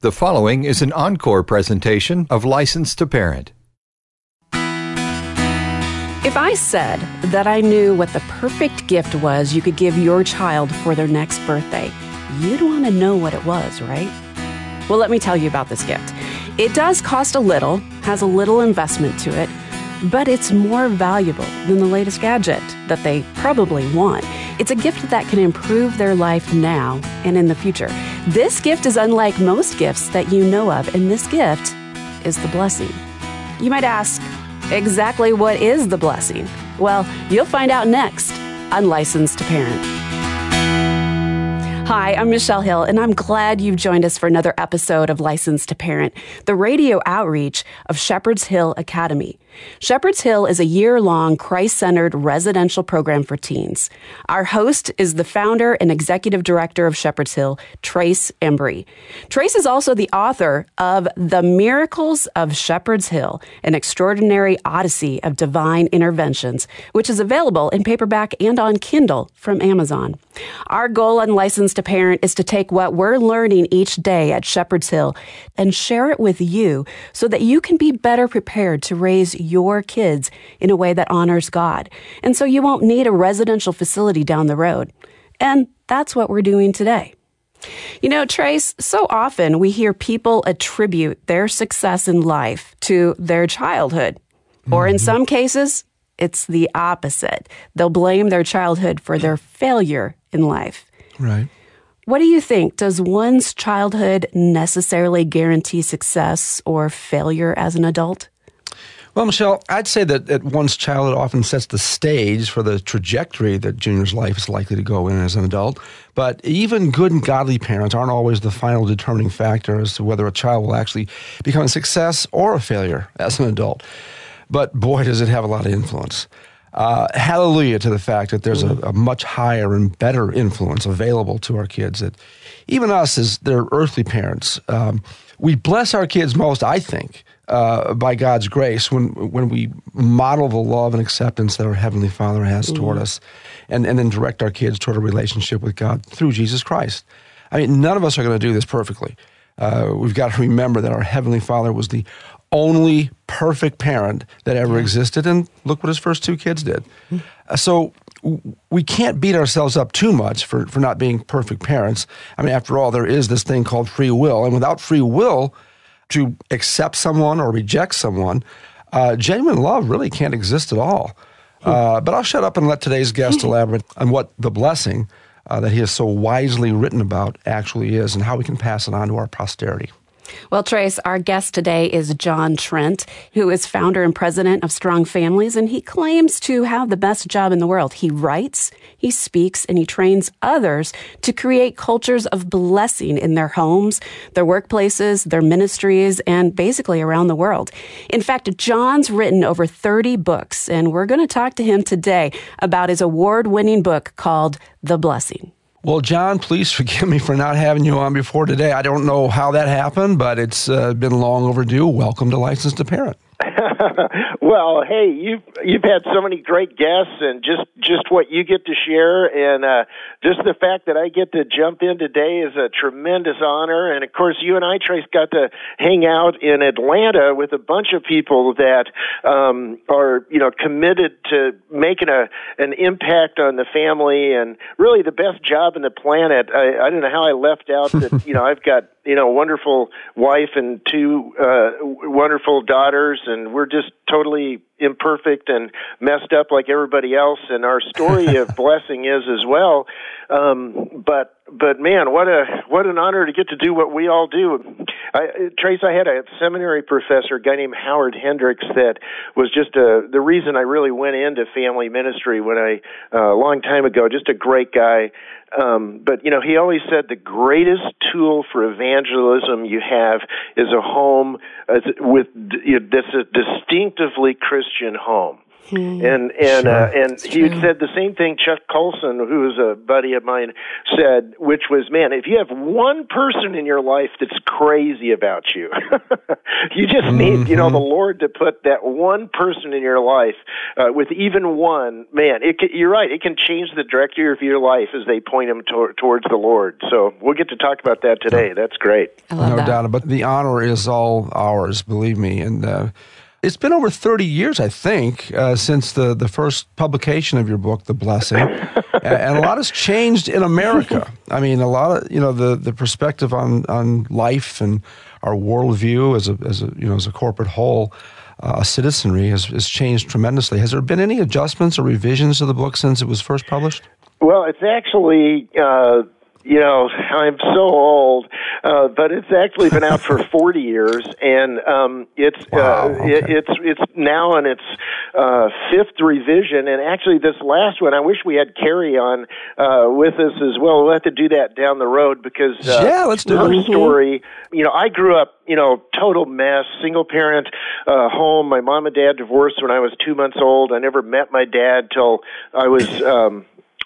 The following is an encore presentation of License to Parent. If I said that I knew what the perfect gift was you could give your child for their next birthday, you'd want to know what it was, right? Well, let me tell you about this gift. It does cost a little, has a little investment to it, but it's more valuable than the latest gadget that they probably want. It's a gift that can improve their life now and in the future. This gift is unlike most gifts that you know of, and this gift is the blessing. You might ask, Exactly what is the blessing? Well, you'll find out next on License to Parent. Hi, I'm Michelle Hill, and I'm glad you've joined us for another episode of License to Parent, the radio outreach of Shepherd's Hill Academy. Shepherd's Hill is a year long Christ centered residential program for teens. Our host is the founder and executive director of Shepherd's Hill, Trace Embry. Trace is also the author of The Miracles of Shepherd's Hill, an extraordinary odyssey of divine interventions, which is available in paperback and on Kindle from Amazon. Our goal on License to Parent is to take what we're learning each day at Shepherd's Hill and share it with you so that you can be better prepared to raise your kids in a way that honors God. And so you won't need a residential facility down the road. And that's what we're doing today. You know, Trace, so often we hear people attribute their success in life to their childhood. Or in mm-hmm. some cases, it's the opposite. They'll blame their childhood for their failure in life. Right. What do you think? Does one's childhood necessarily guarantee success or failure as an adult? Well, Michelle, I'd say that, that one's childhood often sets the stage for the trajectory that Junior's life is likely to go in as an adult. But even good and godly parents aren't always the final determining factor as to whether a child will actually become a success or a failure as an adult. But boy, does it have a lot of influence. Uh, hallelujah to the fact that there's a, a, much higher and better influence available to our kids. That even us, as their earthly parents, um, we bless our kids most, I think, uh, by God's grace when when we model the love and acceptance that our Heavenly Father has mm-hmm. toward us, and, and then direct our kids toward a relationship with God through Jesus Christ. I mean, none of us are going to do this perfectly. Uh, we've got to remember that our Heavenly Father was the only perfect parent that ever existed, and look what his first two kids did. Mm-hmm. Uh, so we can't beat ourselves up too much for, for not being perfect parents. I mean, after all, there is this thing called free will, and without free will, to accept someone or reject someone, uh, genuine love really can't exist at all. Uh, but I'll shut up and let today's guest elaborate on what the blessing uh, that he has so wisely written about actually is and how we can pass it on to our posterity. Well, Trace, our guest today is John Trent, who is founder and president of Strong Families, and he claims to have the best job in the world. He writes, he speaks, and he trains others to create cultures of blessing in their homes, their workplaces, their ministries, and basically around the world. In fact, John's written over 30 books, and we're going to talk to him today about his award winning book called The Blessing. Well, John, please forgive me for not having you on before today. I don't know how that happened, but it's uh, been long overdue. Welcome to License to Parent. well, hey, you've you've had so many great guests, and just just what you get to share, and uh, just the fact that I get to jump in today is a tremendous honor. And of course, you and I, Trace, got to hang out in Atlanta with a bunch of people that um, are you know committed to making a an impact on the family, and really the best job in the planet. I, I don't know how I left out that you know I've got you know wonderful wife and two uh, wonderful daughters and we're just totally imperfect and messed up like everybody else. And our story of blessing is as well. Um but but man what a what an honor to get to do what we all do I, trace i had a seminary professor a guy named howard hendricks that was just a the reason i really went into family ministry when i uh, a long time ago just a great guy um, but you know, he always said the greatest tool for evangelism you have is a home uh, with you know, that's a distinctively Christian home. Hmm. And and sure. uh, and he had said the same thing. Chuck Colson, who was a buddy of mine, said, which was, man, if you have one person in your life that's crazy about you, you just mm-hmm. need, you know, the Lord to put that one person in your life. Uh, with even one, man, it can, you're right. It can change the trajectory of your life as they point them to, towards the Lord. So we'll get to talk about that today. That's great. no that. doubt. But the honor is all ours, believe me. And uh, it's been over 30 years, I think, uh, since the, the first publication of your book, The Blessing. and a lot has changed in America. I mean, a lot of, you know, the, the perspective on, on life and our worldview as a, as a, you know, as a corporate whole, uh, a citizenry has, has changed tremendously. Has there been any adjustments or revisions to the book since it was first published? Well, it's actually uh, you know, I'm so old, uh, but it's actually been out for 40 years, and um, it's uh, wow, uh, okay. it, it's it's now in its uh, fifth revision, and actually this last one, I wish we had Carrie on uh, with us as well. We'll have to do that down the road because uh, yeah, let's do her it. story. You know, I grew up, you know, total mess, single parent uh, home. My mom and dad divorced when I was two months old. I never met my dad till I was. Um,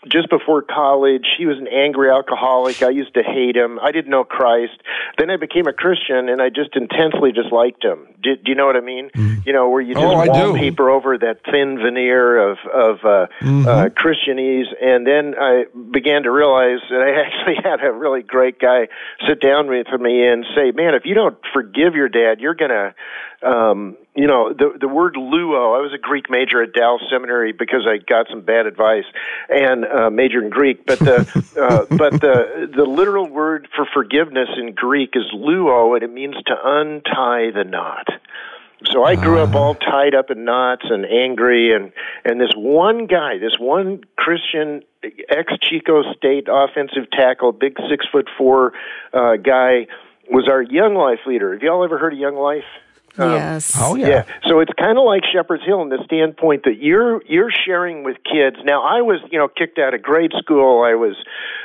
just before college. He was an angry alcoholic. I used to hate him. I didn't know Christ. Then I became a Christian, and I just intensely disliked him. Do, do you know what I mean? Mm. You know, where you just oh, wallpaper over that thin veneer of of uh, mm-hmm. uh, Christianese, and then I began to realize that I actually had a really great guy sit down with me and say, "Man, if you don't forgive your dad, you're gonna." Um, you know the the word luo. I was a Greek major at Dallas Seminary because I got some bad advice and uh, majored in Greek. But the uh, but the the literal word for forgiveness in Greek is luo, and it means to untie the knot. So I grew up all tied up in knots and angry, and and this one guy, this one Christian ex Chico State offensive tackle, big six foot four uh, guy, was our Young Life leader. Have y'all ever heard of Young Life? Um, yes. Oh yeah. yeah. So it's kind of like Shepherd's Hill in the standpoint that you're you're sharing with kids. Now I was you know kicked out of grade school. I was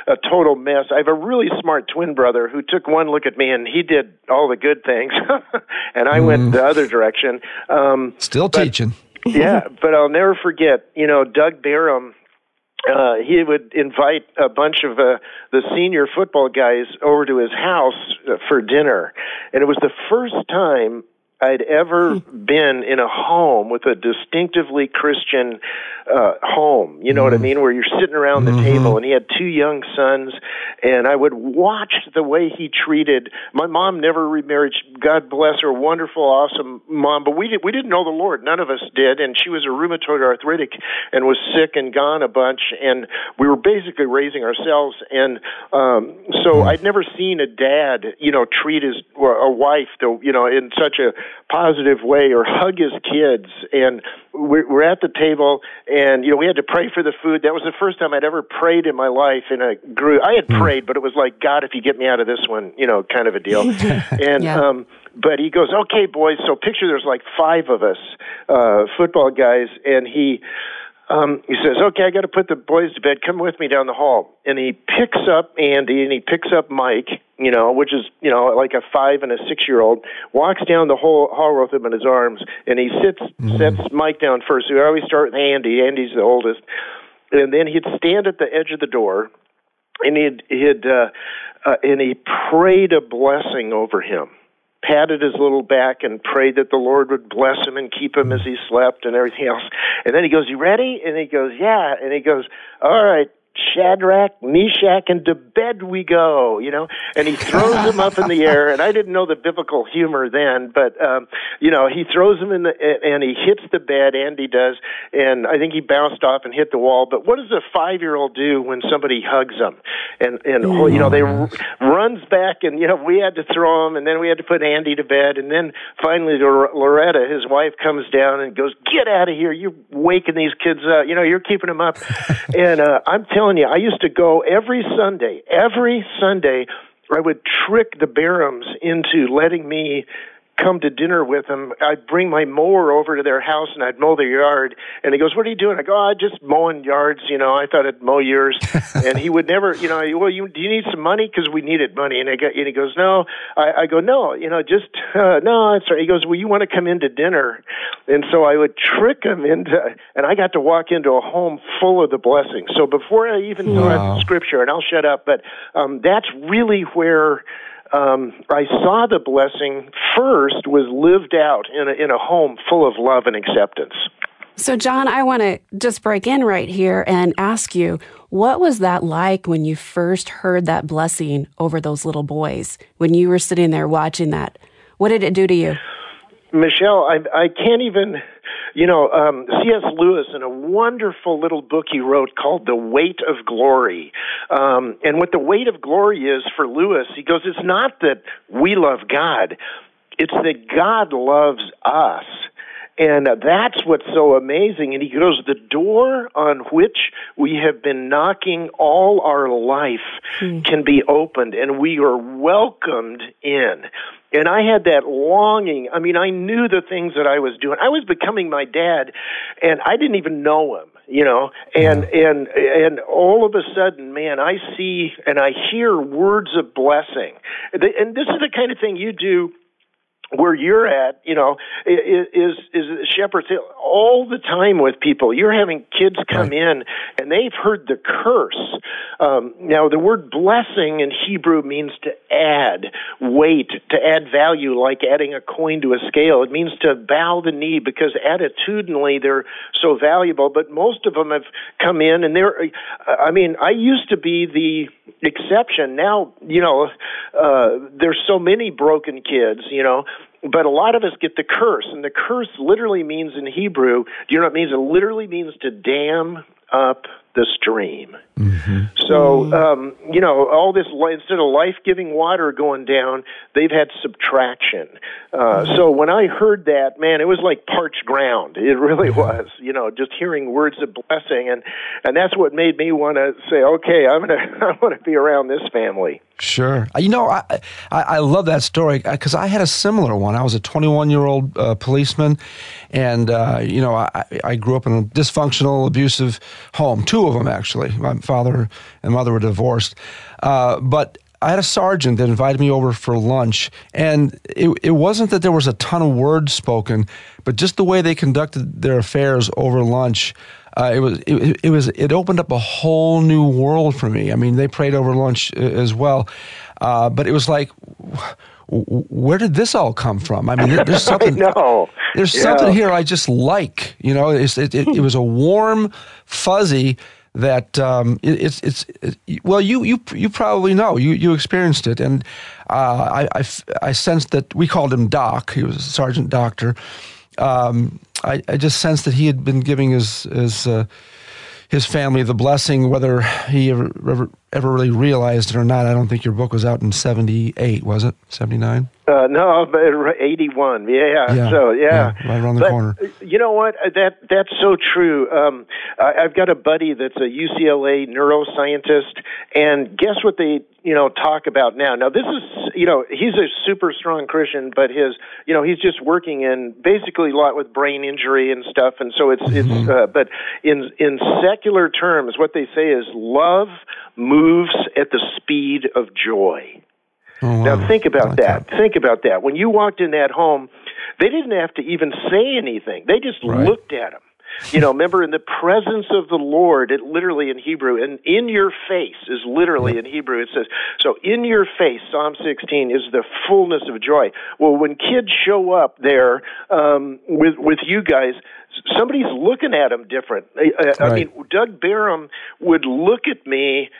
a total mess. I have a really smart twin brother who took one look at me and he did all the good things, and I mm. went the other direction. Um, Still but, teaching. yeah, but I'll never forget. You know, Doug Barham uh, he would invite a bunch of uh, the senior football guys over to his house uh, for dinner, and it was the first time I'd ever hmm. been in a home with a distinctively Christian uh, home. You know mm what I hmm. mean? Where you're sitting around the mm-hmm. table, and he had two young sons, and I would watch the way he treated. My mom never remarried. God bless her, wonderful, awesome mom. But we did, we didn't know the Lord. None of us did, and she was a rheumatoid arthritic and was sick and gone a bunch, and we were basically raising ourselves. And um, so hmm. I'd never seen a dad, you know, treat his a wife, though, you know, in such a positive way or hug his kids. And we're, we're at the table, and you know we had to pray for the food. That was the first time I'd ever prayed in my life in a group. I had mm. prayed, but it was like God, if you get me out of this one, you know, kind of a deal. and yeah. um, but he goes, okay, boys. So picture there's like five of us, uh, football guys, and he um, he says, "Okay, I got to put the boys to bed. Come with me down the hall." And he picks up Andy and he picks up Mike, you know, which is you know like a five and a six year old. Walks down the whole hall with him in his arms, and he sits mm-hmm. sets Mike down first. We always start with Andy. Andy's the oldest, and then he'd stand at the edge of the door, and he'd he'd uh, uh, and he prayed a blessing over him patted his little back and prayed that the Lord would bless him and keep him as he slept and everything else. And then he goes, "You ready?" And he goes, "Yeah." And he goes, "All right, Shadrach, Meshach, and to bed we go, you know, and he throws them up in the air. And I didn't know the biblical humor then, but, um, you know, he throws them in the, and he hits the bed, Andy does, and I think he bounced off and hit the wall. But what does a five year old do when somebody hugs them? And, and, mm. you know, they r- runs back and, you know, we had to throw him and then we had to put Andy to bed. And then finally Loretta, his wife, comes down and goes, get out of here. You're waking these kids up. You know, you're keeping them up. and, uh, I'm telling you, I used to go every Sunday. Every Sunday, I would trick the Barhams into letting me come to dinner with them, I'd bring my mower over to their house and I'd mow their yard. And he goes, "What are you doing?" I go, "I oh, just mowing yards. You know, I thought I'd mow yours." and he would never, you know, well, you do you need some money because we needed money? And I got, and he goes, "No." I, I go, "No, you know, just uh, no." It's right. He goes, "Well, you want to come into dinner?" And so I would trick him into, and I got to walk into a home full of the blessings. So before I even wow. read scripture, and I'll shut up, but um, that's really where um, I saw the blessing first was lived out in a, in a home full of love and acceptance. So, John, I want to just break in right here and ask you, what was that like when you first heard that blessing over those little boys? When you were sitting there watching that, what did it do to you? Michelle, I, I can't even you know, um, C.S. Lewis in a wonderful little book he wrote called The Weight of Glory. Um, and what the weight of glory is for Lewis, he goes, it's not that we love God, it's that God loves us. And that's what's so amazing. And he goes, the door on which we have been knocking all our life hmm. can be opened and we are welcomed in. And I had that longing. I mean, I knew the things that I was doing. I was becoming my dad, and I didn't even know him, you know. And and and all of a sudden, man, I see and I hear words of blessing. And this is the kind of thing you do where you're at, you know, is is Shepherd's all the time with people. You're having kids come in and they've heard the curse. Um, now, the word blessing in Hebrew means to add weight, to add value, like adding a coin to a scale. It means to bow the knee because attitudinally they're so valuable. But most of them have come in and they're. I mean, I used to be the exception. Now, you know, uh, there's so many broken kids. You know but a lot of us get the curse, and the curse literally means in Hebrew. Do you know what it means? It literally means to dam up the stream. Mm-hmm. So, um, you know, all this, instead of life giving water going down, they've had subtraction. Uh, so when I heard that, man, it was like parched ground. It really was, you know, just hearing words of blessing. And, and that's what made me want to say, okay, I'm going to, I want to be around this family. Sure. Uh, you know, I, I, I love that story because I had a similar one. I was a 21 year old uh, policeman, and, uh, you know, I, I grew up in a dysfunctional, abusive home, two of them actually. My father and mother were divorced. Uh, but I had a sergeant that invited me over for lunch, and it, it wasn't that there was a ton of words spoken, but just the way they conducted their affairs over lunch. Uh, it was it, it, was it opened up a whole new world for me. I mean, they prayed over lunch uh, as well, uh, but it was like, where did this all come from? I mean, there's something. no, there's yeah. something here I just like. You know, it, it, it was a warm, fuzzy that um, it, it's it's it, well you you you probably know. You you experienced it. And uh, I, I, I sensed that we called him Doc. He was a sergeant doctor. Um, I, I just sensed that he had been giving his his uh, his family the blessing whether he ever, ever ever really realized it or not. I don't think your book was out in 78 was it? 79 uh, no, but 81. Yeah. yeah so, yeah. yeah. Right around the but, corner. You know what? Uh, that That's so true. Um, I, I've got a buddy that's a UCLA neuroscientist, and guess what they, you know, talk about now? Now, this is, you know, he's a super strong Christian, but his, you know, he's just working in basically a lot with brain injury and stuff, and so it's, mm-hmm. it's, uh, but in, in secular terms, what they say is love moves at the speed of joy. Oh, wow. Now think about like that. that. Think about that. When you walked in that home, they didn't have to even say anything. They just right. looked at him. You know, remember in the presence of the Lord, it literally in Hebrew, and in your face is literally in Hebrew. It says, so in your face, Psalm 16 is the fullness of joy. Well, when kids show up there um, with with you guys, somebody's looking at them different. I, I, right. I mean, Doug Barham would look at me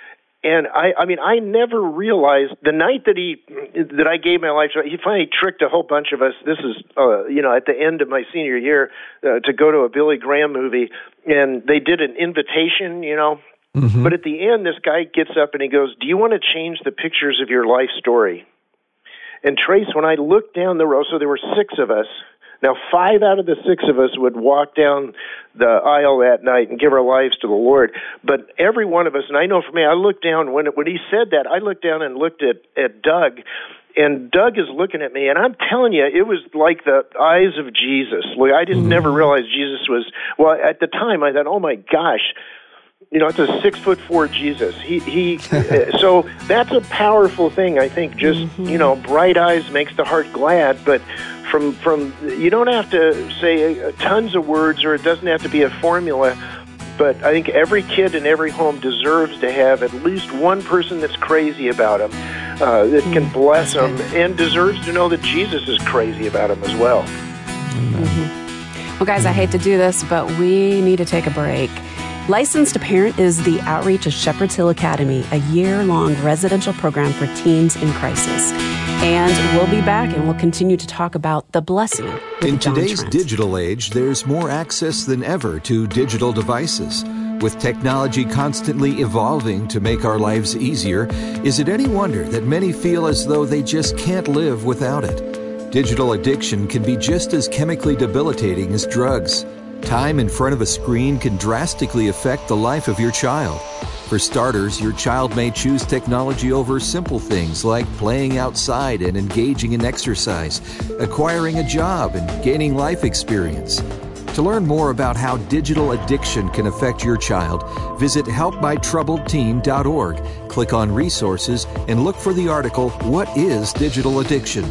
and I, I mean, I never realized the night that he, that I gave my life he finally tricked a whole bunch of us. This is, uh, you know, at the end of my senior year, uh, to go to a Billy Graham movie, and they did an invitation, you know. Mm-hmm. But at the end, this guy gets up and he goes, "Do you want to change the pictures of your life story?" And Trace, when I looked down the row, so there were six of us. Now, five out of the six of us would walk down the aisle that night and give our lives to the Lord. But every one of us, and I know for me, I looked down when when he said that. I looked down and looked at at Doug, and Doug is looking at me, and I'm telling you, it was like the eyes of Jesus. Like I didn't mm. never realize Jesus was. Well, at the time, I thought, oh my gosh, you know, it's a six foot four Jesus. He he. so that's a powerful thing. I think just mm-hmm. you know, bright eyes makes the heart glad, but. From from you don't have to say uh, tons of words, or it doesn't have to be a formula but I think every kid in every home deserves to have at least one person that's crazy about him, uh, that can mm, bless them, and deserves to know that Jesus is crazy about him as well. Mm-hmm. Well, guys, I hate to do this, but we need to take a break. License to Parent is the outreach of Shepherd's Hill Academy, a year long residential program for teens in crisis. And we'll be back and we'll continue to talk about the blessing. In John today's Trent. digital age, there's more access than ever to digital devices. With technology constantly evolving to make our lives easier, is it any wonder that many feel as though they just can't live without it? Digital addiction can be just as chemically debilitating as drugs. Time in front of a screen can drastically affect the life of your child. For starters, your child may choose technology over simple things like playing outside and engaging in exercise, acquiring a job, and gaining life experience. To learn more about how digital addiction can affect your child, visit helpmytroubledteen.org, click on resources, and look for the article, What is Digital Addiction?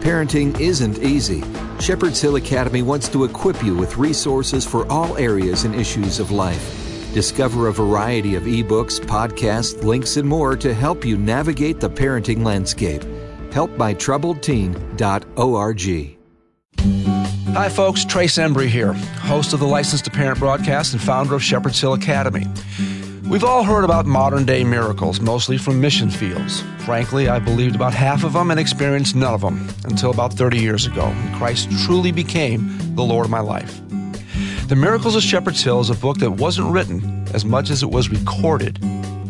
Parenting isn't easy. Shepherd's Hill Academy wants to equip you with resources for all areas and issues of life. Discover a variety of ebooks, podcasts, links, and more to help you navigate the parenting landscape. HelpMyTroubledTeen.org. Hi, folks. Trace Embry here, host of the License to Parent broadcast and founder of Shepherd's Hill Academy. We've all heard about modern day miracles, mostly from mission fields. Frankly, I believed about half of them and experienced none of them until about 30 years ago, when Christ truly became the Lord of my life. The Miracles of Shepherd's Hill is a book that wasn't written as much as it was recorded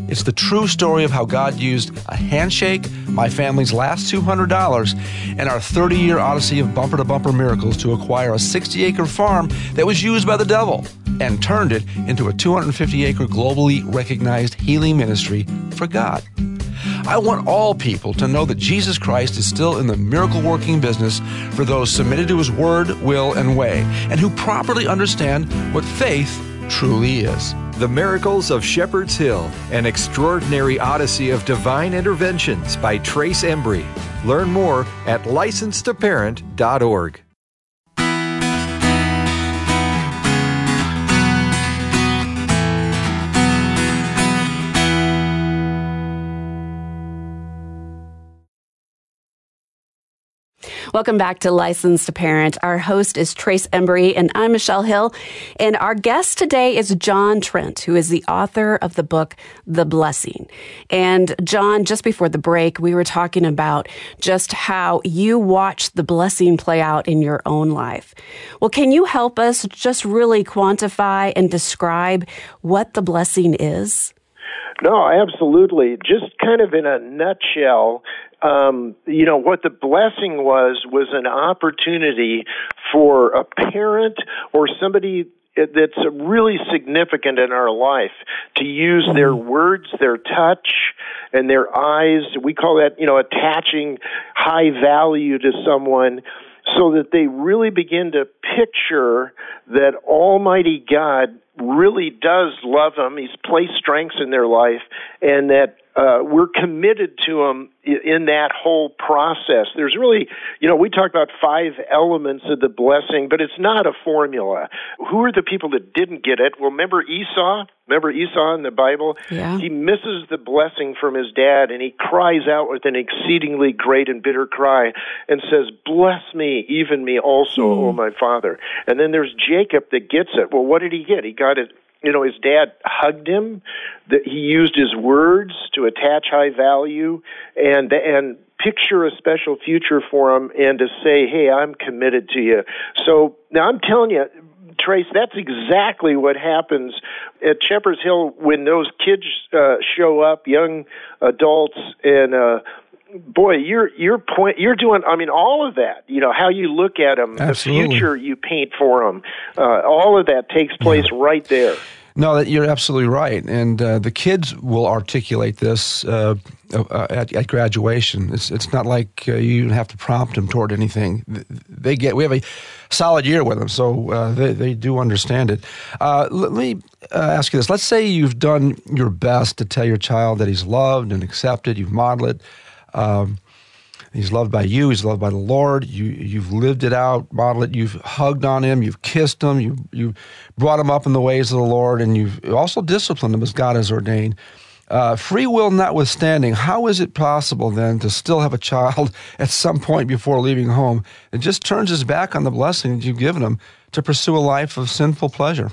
it's the true story of how God used a handshake, my family's last $200, and our 30 year odyssey of bumper to bumper miracles to acquire a 60 acre farm that was used by the devil and turned it into a 250 acre globally recognized healing ministry for God. I want all people to know that Jesus Christ is still in the miracle working business for those submitted to his word, will, and way, and who properly understand what faith truly is. The Miracles of Shepherd's Hill, an extraordinary odyssey of divine interventions by Trace Embry. Learn more at licensedtoparent.org. Welcome back to License to Parent. Our host is Trace Embry and I'm Michelle Hill. And our guest today is John Trent, who is the author of the book, The Blessing. And John, just before the break, we were talking about just how you watched the blessing play out in your own life. Well, can you help us just really quantify and describe what the blessing is? No, absolutely. Just kind of in a nutshell, um, you know, what the blessing was was an opportunity for a parent or somebody that's really significant in our life to use their mm-hmm. words, their touch, and their eyes. We call that, you know, attaching high value to someone so that they really begin to picture that Almighty God really does love them. He's placed strengths in their life, and that uh, we're committed to them in that whole process. There's really, you know, we talk about five elements of the blessing, but it's not a formula. Who are the people that didn't get it? Well, remember Esau? Remember Esau in the Bible? Yeah. He misses the blessing from his dad and he cries out with an exceedingly great and bitter cry and says, Bless me, even me also, mm. O my father. And then there's Jacob that gets it. Well, what did he get? He got it you know his dad hugged him that he used his words to attach high value and and picture a special future for him and to say hey i'm committed to you. So now i'm telling you trace that's exactly what happens at shepherd's hill when those kids uh, show up young adults and uh boy, you're you're point you're doing. I mean, all of that. You know how you look at them, Absolutely. the future you paint for them. Uh, all of that takes place yeah. right there. No, you're absolutely right, and uh, the kids will articulate this uh, uh, at, at, graduation. It's it's not like uh, you have to prompt them toward anything. They get we have a solid year with them, so uh, they they do understand it. Uh, let me ask you this: Let's say you've done your best to tell your child that he's loved and accepted. You've modeled it. Um, He's loved by you. He's loved by the Lord. You, you've lived it out, modeled it. You've hugged on him. You've kissed him. You, you brought him up in the ways of the Lord, and you've also disciplined him as God has ordained. Uh, free will notwithstanding, how is it possible then to still have a child at some point before leaving home and just turns his back on the blessings you've given him to pursue a life of sinful pleasure?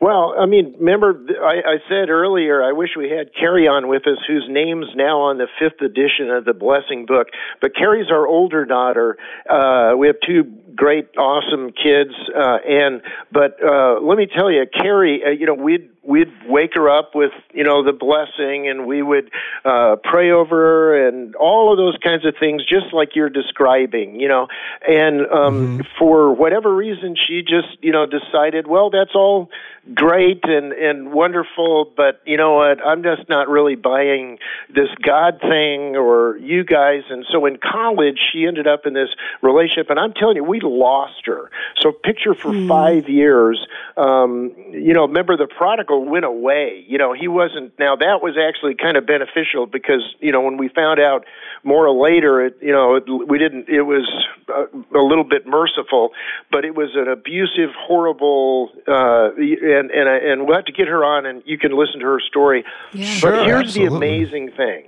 Well, I mean, remember I, I said earlier I wish we had Carrie on with us, whose name's now on the fifth edition of the Blessing Book. But Carrie's our older daughter. Uh, we have two great, awesome kids, uh, and but uh, let me tell you, Carrie, uh, you know, we'd we'd wake her up with you know the blessing and we would uh pray over her and all of those kinds of things just like you're describing you know and um mm-hmm. for whatever reason she just you know decided well that's all great and and wonderful but you know what? I'm just not really buying this god thing or you guys. And so in college she ended up in this relationship. And i'm telling you we lost her so picture for mm. 5 years um you know remember the prodigal went away. You know, he wasn't. Now that was actually kind of beneficial because you know when we found out more later, it you know it, we didn't. It was a, a little bit merciful, but it was an abusive, horrible. Uh, and and and we'll have to get her on, and you can listen to her story. Yeah. But sure, here's absolutely. the amazing thing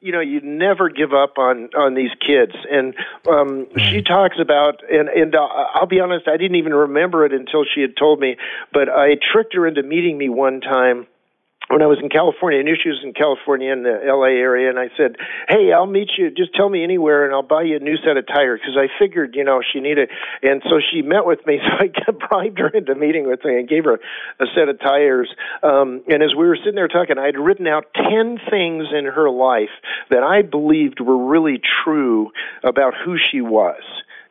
you know you never give up on on these kids. And um she talks about and and uh, I'll be honest I didn't even remember it until she had told me but I tricked her into meeting me one time when I was in California, I knew she was in California in the LA area, and I said, "Hey, I'll meet you. Just tell me anywhere, and I'll buy you a new set of tires." Because I figured, you know, she needed. And so she met with me. So I bribed her into meeting with me and gave her a set of tires. Um, and as we were sitting there talking, I had written out ten things in her life that I believed were really true about who she was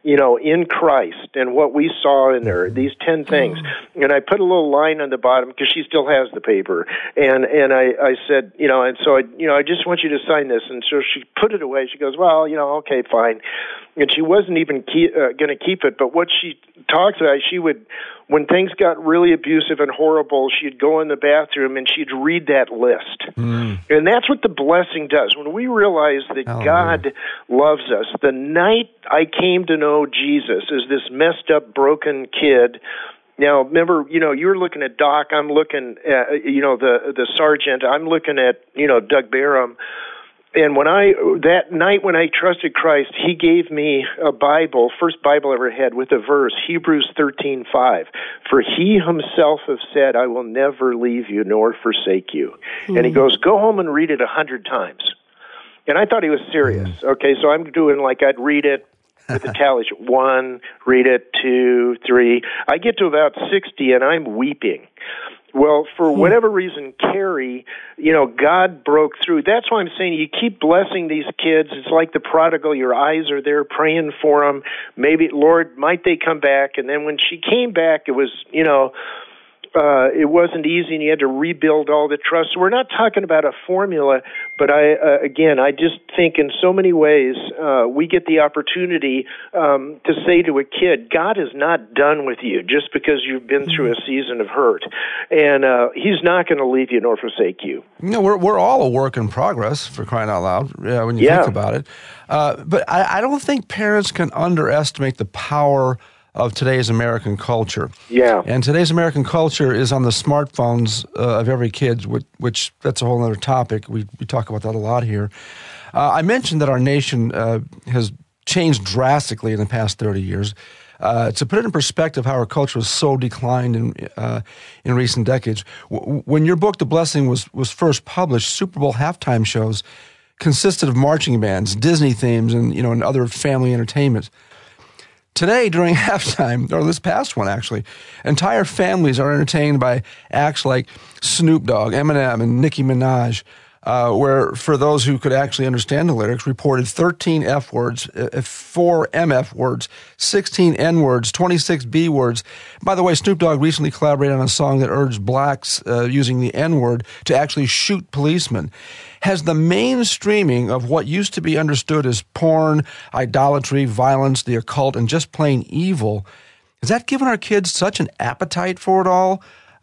you know, in Christ and what we saw in her, mm-hmm. these 10 mm-hmm. things. And I put a little line on the bottom because she still has the paper. And, and I, I said, you know, and so I, you know, I just want you to sign this. And so she put it away. She goes, well, you know, okay, fine. And she wasn't even keep, uh, going to keep it. But what she talks about, she would, when things got really abusive and horrible, she'd go in the bathroom and she'd read that list. Mm. And that's what the blessing does. When we realize that God loves us, the night I came to know Jesus as this messed up, broken kid, now, remember, you know, you're looking at Doc. I'm looking at, you know, the the sergeant. I'm looking at, you know, Doug Barham and when I that night when I trusted Christ, He gave me a Bible, first Bible I ever had, with a verse, Hebrews thirteen five. For He Himself have said, "I will never leave you nor forsake you." Mm-hmm. And He hmm. goes, "Go home and read it a hundred times." And I thought He was serious. Hmm. Okay, so I'm doing like I'd read it with the tally one, read it two, three. I get to about sixty, and I'm weeping well, for hmm. whatever reason, Carrie, you know, God broke through. That's why I'm saying you keep blessing these kids. It's like the prodigal. Your eyes are there praying for them. Maybe, Lord, might they come back? And then when she came back, it was, you know, uh, it wasn't easy and you had to rebuild all the trust. So we're not talking about a formula, but I, uh, again, I just think in so many ways, uh, we get the opportunity, um, to say to a kid, God is not done with you just because you've been through a mm-hmm. season of hurt. And, uh, He's not going to leave you nor forsake you. You know, we're, we're all a work in progress for crying out loud, yeah, when you yeah. think about it. Uh, but I, I don't think parents can underestimate the power of today's American culture. Yeah. And today's American culture is on the smartphones uh, of every kid, which, which, that's a whole other topic. We, we talk about that a lot here. Uh, I mentioned that our nation uh, has changed drastically in the past 30 years. Uh, to put it in perspective, how our culture has so declined in uh, in recent decades. W- when your book, The Blessing, was was first published, Super Bowl halftime shows consisted of marching bands, Disney themes, and you know, and other family entertainment. Today, during halftime, or this past one actually, entire families are entertained by acts like Snoop Dogg, Eminem, and Nicki Minaj. Uh, where, for those who could actually understand the lyrics, reported 13 F words, uh, 4 MF words, 16 N words, 26 B words. By the way, Snoop Dogg recently collaborated on a song that urged blacks uh, using the N word to actually shoot policemen. Has the mainstreaming of what used to be understood as porn, idolatry, violence, the occult, and just plain evil, has that given our kids such an appetite for it all?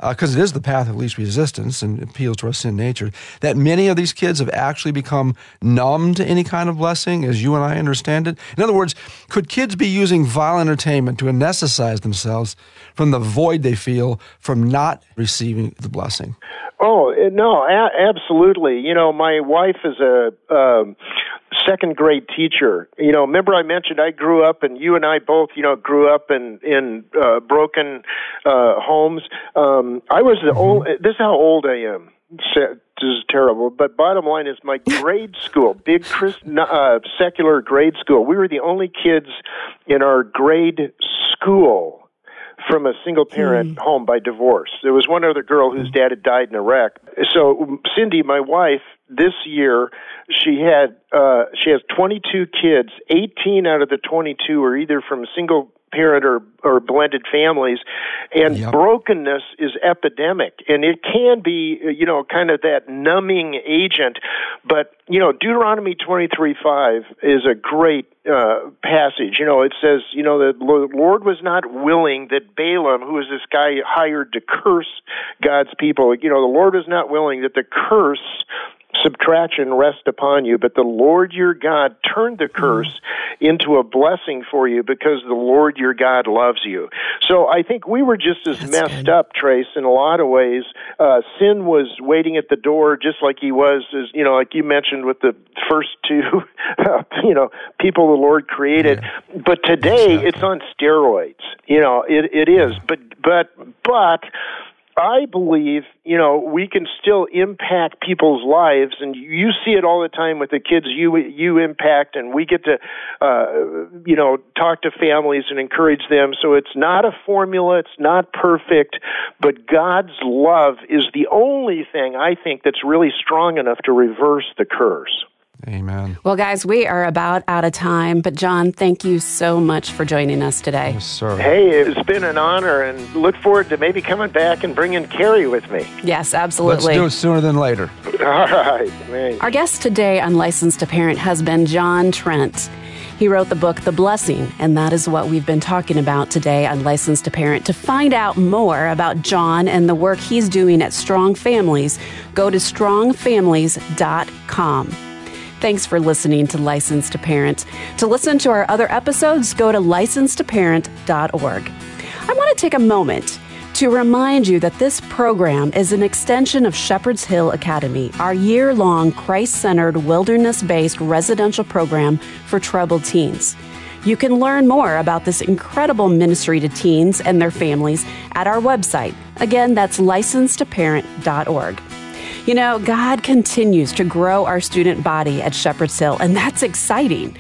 Because uh, it is the path of least resistance and appeals to our sin nature, that many of these kids have actually become numb to any kind of blessing, as you and I understand it. In other words, could kids be using vile entertainment to anesthetize themselves from the void they feel from not receiving the blessing? Oh no, a- absolutely. You know, my wife is a um, second grade teacher. You know, remember I mentioned I grew up, and you and I both, you know, grew up in in uh, broken uh, homes. Um, I was the mm-hmm. old. This is how old I am. This is terrible, but bottom line is my grade school, big Chris, uh, secular grade school. We were the only kids in our grade school from a single parent mm. home by divorce. There was one other girl whose dad had died in Iraq. So Cindy, my wife, this year she had uh she has 22 kids. 18 out of the 22 are either from single parent or, or blended families. And yep. brokenness is epidemic. And it can be, you know, kind of that numbing agent. But, you know, Deuteronomy 23 5 is a great uh, passage. You know, it says, you know, that the Lord was not willing that Balaam, who is this guy hired to curse God's people, you know, the Lord was not willing that the curse subtraction rest upon you, but the Lord your God turned the curse into a blessing for you because the Lord your God loves you. So I think we were just as That's messed good. up, Trace, in a lot of ways. Uh, sin was waiting at the door just like he was, as, you know, like you mentioned with the first two, you know, people the Lord created. Yeah. But today exactly. it's on steroids. You know, it, it is. But, but, but, I believe, you know, we can still impact people's lives, and you see it all the time with the kids you you impact, and we get to, uh, you know, talk to families and encourage them. So it's not a formula, it's not perfect, but God's love is the only thing I think that's really strong enough to reverse the curse. Amen. Well, guys, we are about out of time, but John, thank you so much for joining us today. Yes, sir. Hey, it's been an honor, and look forward to maybe coming back and bringing Carrie with me. Yes, absolutely. Let's do it sooner than later. All right. Man. Our guest today on License to Parent has been John Trent. He wrote the book The Blessing, and that is what we've been talking about today on License to Parent. To find out more about John and the work he's doing at Strong Families, go to strongfamilies.com. Thanks for listening to License to Parent. To listen to our other episodes, go to license2parent.org. I want to take a moment to remind you that this program is an extension of Shepherd's Hill Academy, our year long Christ centered, wilderness based residential program for troubled teens. You can learn more about this incredible ministry to teens and their families at our website. Again, that's license2parent.org. You know, God continues to grow our student body at Shepherd's Hill, and that's exciting.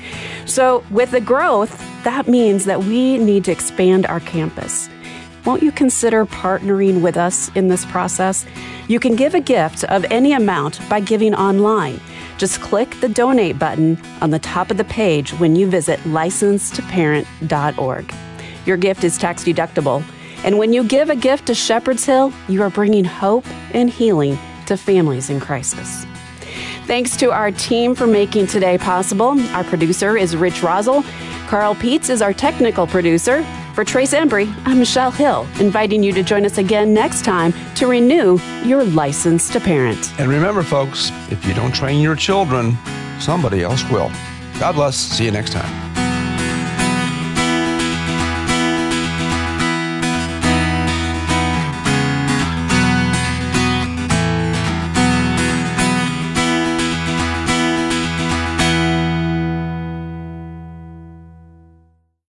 So, with the growth, that means that we need to expand our campus. Won't you consider partnering with us in this process? You can give a gift of any amount by giving online. Just click the donate button on the top of the page when you visit license2parent.org. Your gift is tax deductible. And when you give a gift to Shepherd's Hill, you are bringing hope and healing to families in crisis. Thanks to our team for making today possible. Our producer is Rich Rosel. Carl Peets is our technical producer. For Trace Embry, I'm Michelle Hill, inviting you to join us again next time to renew your license to parent. And remember, folks, if you don't train your children, somebody else will. God bless. See you next time.